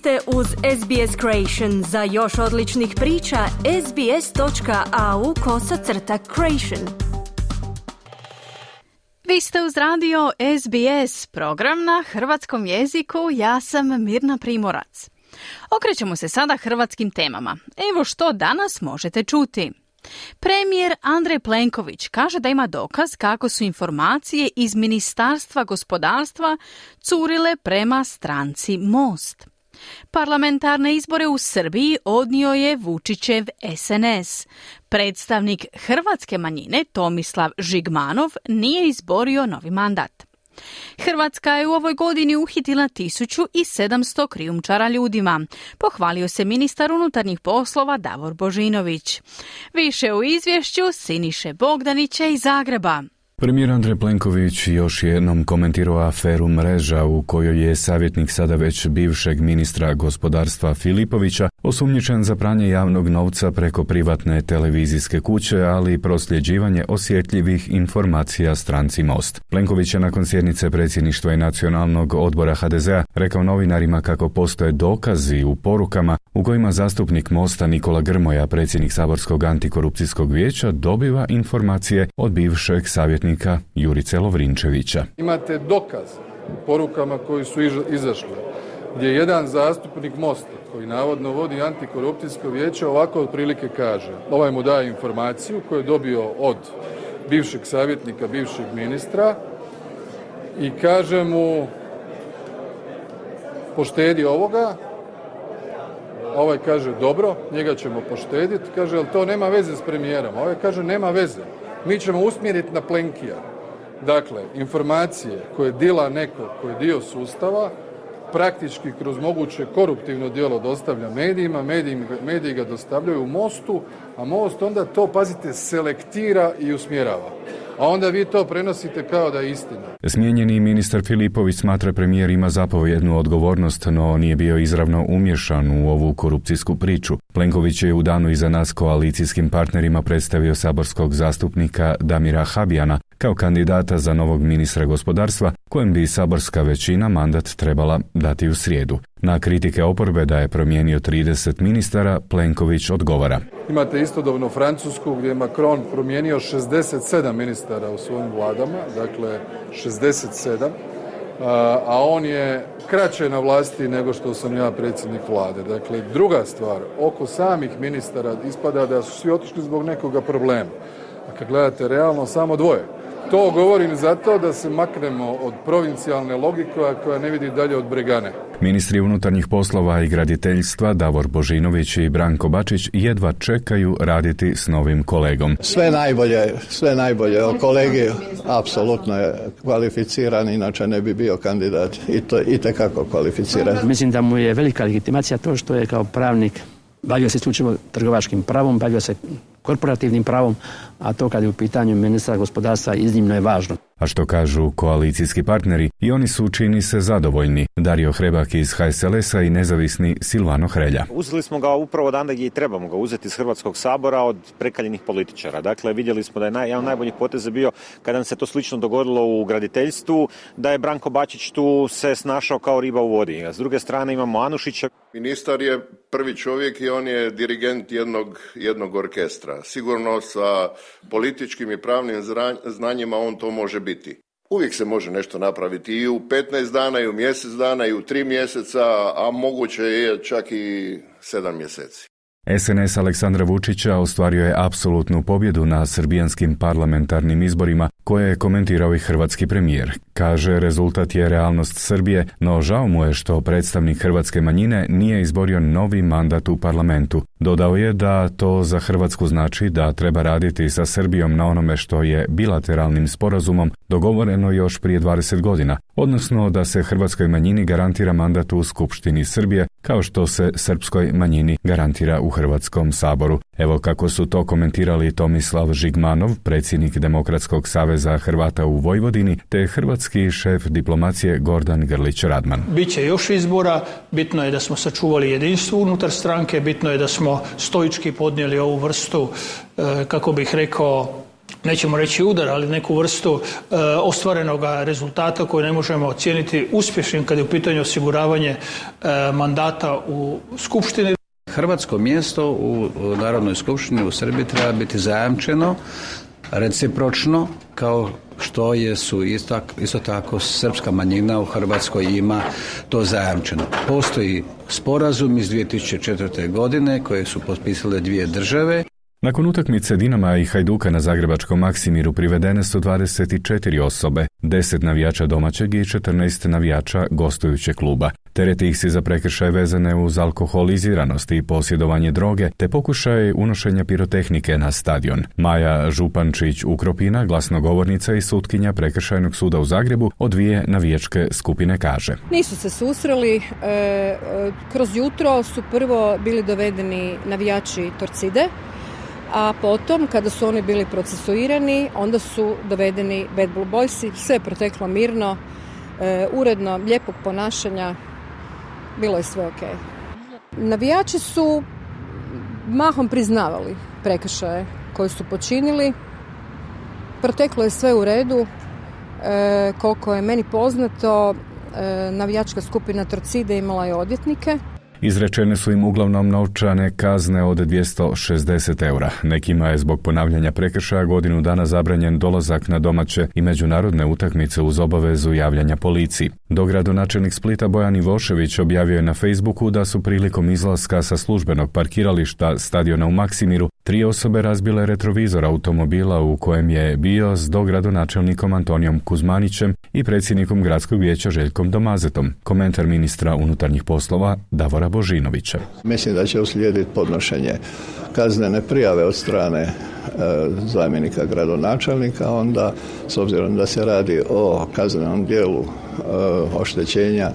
ste uz SBS Creation. Za još odličnih priča, sbs.au kosacrta creation. Vi ste uz radio SBS, program na hrvatskom jeziku. Ja sam Mirna Primorac. Okrećemo se sada hrvatskim temama. Evo što danas možete čuti. Premijer Andrej Plenković kaže da ima dokaz kako su informacije iz Ministarstva gospodarstva curile prema stranci Most. Parlamentarne izbore u Srbiji odnio je Vučićev SNS. Predstavnik hrvatske manjine Tomislav Žigmanov nije izborio novi mandat. Hrvatska je u ovoj godini uhitila 1700 krijumčara ljudima. Pohvalio se ministar unutarnjih poslova Davor Božinović. Više u izvješću Siniše Bogdanića iz Zagreba. Premijer Andrej Plenković još jednom komentirao aferu mreža u kojoj je savjetnik sada već bivšeg ministra gospodarstva Filipovića osumnjičen za pranje javnog novca preko privatne televizijske kuće, ali i prosljeđivanje osjetljivih informacija stranci Most. Plenković je nakon sjednice predsjedništva i nacionalnog odbora HDZ-a rekao novinarima kako postoje dokazi u porukama u kojima zastupnik Mosta Nikola Grmoja, predsjednik Saborskog antikorupcijskog vijeća, dobiva informacije od bivšeg savjetnika Jurice Lovrinčevića. Imate dokaz u porukama koji su izašle gdje jedan zastupnik Mosta koji navodno vodi antikorupcijsko vijeće ovako otprilike kaže. Ovaj mu daje informaciju koju je dobio od bivšeg savjetnika, bivšeg ministra i kaže mu poštedi ovoga, ovaj kaže dobro, njega ćemo poštediti, kaže ali to nema veze s premijerom, ovaj kaže nema veze, mi ćemo usmjeriti na Plenkija. Dakle, informacije koje dila neko koji je dio sustava, praktički kroz moguće koruptivno djelo dostavlja medijima, mediji, ga dostavljaju u Mostu, a Most onda to, pazite, selektira i usmjerava a onda vi to prenosite kao da je istina. Smijenjeni ministar Filipović smatra premijer ima zapovjednu odgovornost, no nije bio izravno umješan u ovu korupcijsku priču. Plenković je u danu iza nas koalicijskim partnerima predstavio saborskog zastupnika Damira Habijana kao kandidata za novog ministra gospodarstva, kojem bi saborska većina mandat trebala dati u srijedu. Na kritike oporbe da je promijenio 30 ministara, Plenković odgovara. Imate istodobno Francusku gdje je Macron promijenio 67 ministara u svojim vladama, dakle 67, a on je kraće na vlasti nego što sam ja predsjednik vlade. Dakle, druga stvar, oko samih ministara ispada da su svi otišli zbog nekoga problema. A kad gledate realno, samo dvoje. To govorim zato da se maknemo od provincijalne logike koja ne vidi dalje od Bregane. Ministri unutarnjih poslova i graditeljstva Davor Božinović i Branko Bačić jedva čekaju raditi s novim kolegom. Sve najbolje, sve najbolje o kolegi apsolutno je kvalificiran, inače ne bi bio kandidat i to i tekako kvalificiran. Mislim da mu je velika legitimacija to što je kao pravnik bavio se isključivo trgovačkim pravom, bavio se korporativnim pravom, a to kad je u pitanju ministra gospodarstva iznimno je važno. A što kažu koalicijski partneri i oni su čini se zadovoljni. Dario Hrebak iz HSLS-a i nezavisni Silvano Hrelja. Uzeli smo ga upravo odande gdje i trebamo ga uzeti iz Hrvatskog sabora od prekaljenih političara. Dakle, vidjeli smo da je naj, jedan najboljih poteza bio kada nam se to slično dogodilo u graditeljstvu, da je Branko Bačić tu se snašao kao riba u vodi. A s druge strane imamo Anušića. Ministar je prvi čovjek i on je dirigent jednog, jednog orkestra. Sigurno sa političkim i pravnim znanjima on to može biti. Uvijek se može nešto napraviti i u 15 dana i u mjesec dana i u tri mjeseca, a moguće je čak i sedam mjeseci. SNS Aleksandra Vučića ostvario je apsolutnu pobjedu na srbijanskim parlamentarnim izborima koje je komentirao i hrvatski premijer. Kaže, rezultat je realnost Srbije, no žao mu je što predstavnik hrvatske manjine nije izborio novi mandat u parlamentu. Dodao je da to za Hrvatsku znači da treba raditi sa Srbijom na onome što je bilateralnim sporazumom dogovoreno još prije 20 godina, odnosno da se hrvatskoj manjini garantira mandat u Skupštini Srbije, kao što se srpskoj manjini garantira u Hrvatskom saboru. Evo kako su to komentirali Tomislav Žigmanov, predsjednik Demokratskog saveza Hrvata u Vojvodini, te hrvatski šef diplomacije Gordan Grlić-Radman. Biće još izbora, bitno je da smo sačuvali jedinstvo unutar stranke, bitno je da smo stoički podnijeli ovu vrstu, e, kako bih rekao, nećemo reći udar, ali neku vrstu e, ostvarenog rezultata koji ne možemo ocijeniti uspješnim kad je u pitanju osiguravanje e, mandata u Skupštini. Hrvatsko mjesto u Narodnoj skupštini u Srbiji treba biti zajamčeno recipročno kao što je su isto, isto tako srpska manjina u Hrvatskoj ima to zajamčeno. Postoji sporazum iz 2004. godine koje su potpisale dvije države nakon utakmice Dinama i Hajduka na Zagrebačkom Maksimiru privedene su 24 osobe, 10 navijača domaćeg i 14 navijača gostujućeg kluba. Tereti ih se za prekršaje vezane uz alkoholiziranost i posjedovanje droge, te pokušaj unošenja pirotehnike na stadion. Maja Župančić Ukropina, glasnogovornica i sutkinja Prekršajnog suda u Zagrebu, od dvije navijačke skupine kaže. Nisu se susreli, e, e, kroz jutro su prvo bili dovedeni navijači Torcide, a potom kada su oni bili procesuirani onda su dovedeni Bad Blue Boysi, sve je proteklo mirno, e, uredno, lijepog ponašanja, bilo je sve ok. Navijači su mahom priznavali prekršaje koje su počinili, proteklo je sve u redu, e, koliko je meni poznato, e, navijačka skupina Torcide imala je odvjetnike, Izrečene su im uglavnom novčane kazne od 260 eura. Nekima je zbog ponavljanja prekršaja godinu dana zabranjen dolazak na domaće i međunarodne utakmice uz obavezu javljanja policiji. Dogradonačelnik Splita Bojan Ivošević objavio je na Facebooku da su prilikom izlaska sa službenog parkirališta stadiona u Maksimiru tri osobe razbile retrovizor automobila u kojem je bio s dogradonačelnikom Antonijom Kuzmanićem i predsjednikom gradskog vijeća Željkom Domazetom. Komentar ministra unutarnjih poslova Davora Božinovića. Mislim da će uslijediti podnošenje kaznene prijave od strane e, zamjenika gradonačelnika, onda s obzirom da se radi o kaznenom dijelu e, oštećenja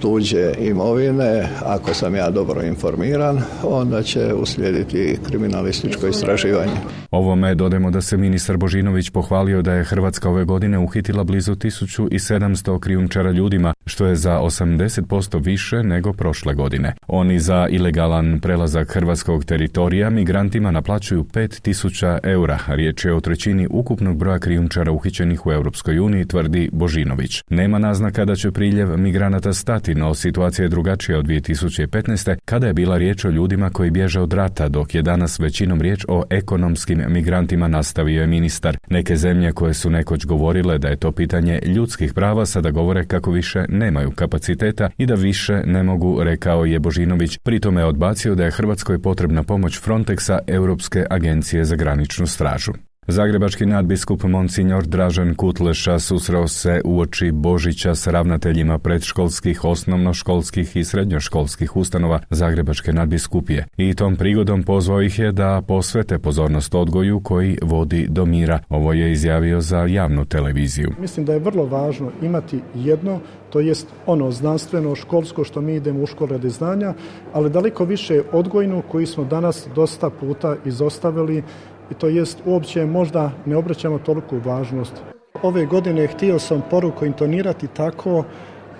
tuđe imovine, ako sam ja dobro informiran, onda će uslijediti kriminalističko istraživanje. Ovome dodemo da se ministar Božinović pohvalio da je Hrvatska ove godine uhitila blizu 1700 krijumčara ljudima, što je za 80% više nego prošle godine. Oni za ilegalan prelazak hrvatskog teritorija migrantima naplaćuju 5000 eura. Riječ je o trećini ukupnog broja krijumčara uhićenih u Europskoj uniji, tvrdi Božinović. Nema naznaka da će priljev migranata stati, no situacija je drugačija od 2015. kada je bila riječ o ljudima koji bježe od rata, dok je danas većinom riječ o ekonomskim migrantima, nastavio je ministar. Neke zemlje koje su nekoć govorile da je to pitanje ljudskih prava sada govore kako više nemaju kapaciteta i da više ne mogu, rekao je Božinović. Pritome je odbacio da je Hrvatskoj potrebna pomoć Frontexa, Europske agencije za graničnu stražu. Zagrebački nadbiskup Monsignor Dražen Kutleša susreo se u oči Božića s ravnateljima predškolskih, osnovnoškolskih i srednjoškolskih ustanova Zagrebačke nadbiskupije i tom prigodom pozvao ih je da posvete pozornost odgoju koji vodi do mira. Ovo je izjavio za javnu televiziju. Mislim da je vrlo važno imati jedno, to jest ono znanstveno, školsko što mi idemo u škole radi znanja, ali daleko više odgojnu koji smo danas dosta puta izostavili i to jest uopće možda ne obraćamo toliku važnost. Ove godine htio sam poruku intonirati tako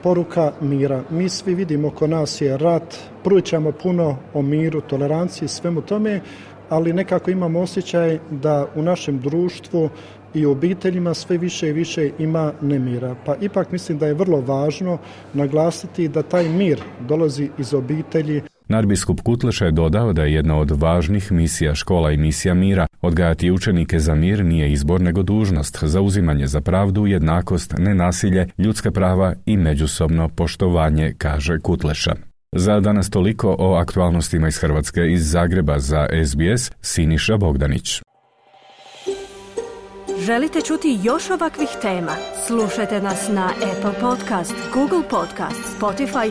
poruka mira. Mi svi vidimo oko nas je rat, prućamo puno o miru, toleranciji, svemu tome, ali nekako imamo osjećaj da u našem društvu i obiteljima sve više i više ima nemira. Pa ipak mislim da je vrlo važno naglasiti da taj mir dolazi iz obitelji, Nadbiskup Kutleša je dodao da je jedna od važnih misija škola i misija mira. Odgajati učenike za mir nije izbor nego dužnost, zauzimanje za pravdu, jednakost, nenasilje, ljudska prava i međusobno poštovanje, kaže Kutleša. Za danas toliko o aktualnostima iz Hrvatske iz Zagreba za SBS Siniša Bogdanić. Želite čuti još ovakvih tema? Slušajte nas na Apple Podcast, Google Podcast, Spotify